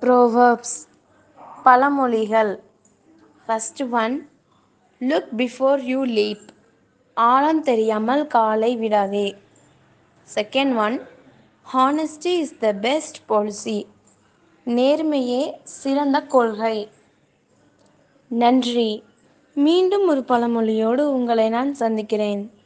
Proverbs பழமொழிகள். First one look before you leap ஆழம் தெரியாமல் காலை விடாதே. Second one honesty is the best policy நேர்மையே சிறந்த கொள்கை. நன்றி. மீண்டும் ஒரு பழமொழியோடு உங்களை நான் சந்திக்கிறேன்.